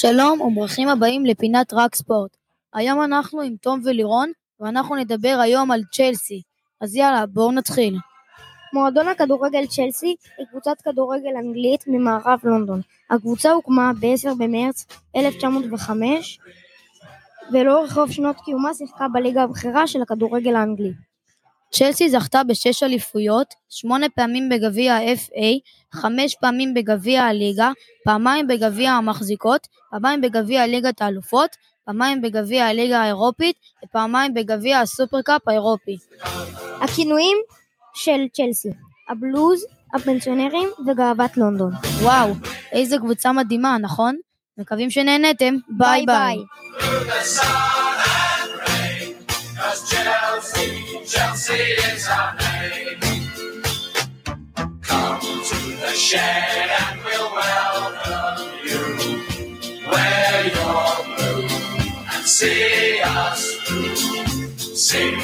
שלום וברוכים הבאים לפינת רק ספורט. היום אנחנו עם תום ולירון, ואנחנו נדבר היום על צ'לסי. אז יאללה, בואו נתחיל. מועדון הכדורגל צ'לסי היא קבוצת כדורגל אנגלית ממערב לונדון. הקבוצה הוקמה ב-10 במרץ 1905 ולאורך רוב שנות קיומה שיחקה בליגה הבכירה של הכדורגל האנגלי. צ'לסי זכתה בשש אליפויות, שמונה פעמים בגביע ה-FA, חמש פעמים בגביע הליגה, פעמיים בגביע המחזיקות, פעמיים בגביע ליגת האלופות, פעמיים בגביע הליגה האירופית ופעמיים בגביע הסופרקאפ האירופי. הכינויים של צ'לסי הבלוז, הפנסיונרים וגאוות לונדון. וואו, איזה קבוצה מדהימה, נכון? מקווים שנהנתם, ביי ביי. Chelsea is our name. Come to the shed and we'll welcome you. Wear your blue and see us through. Sing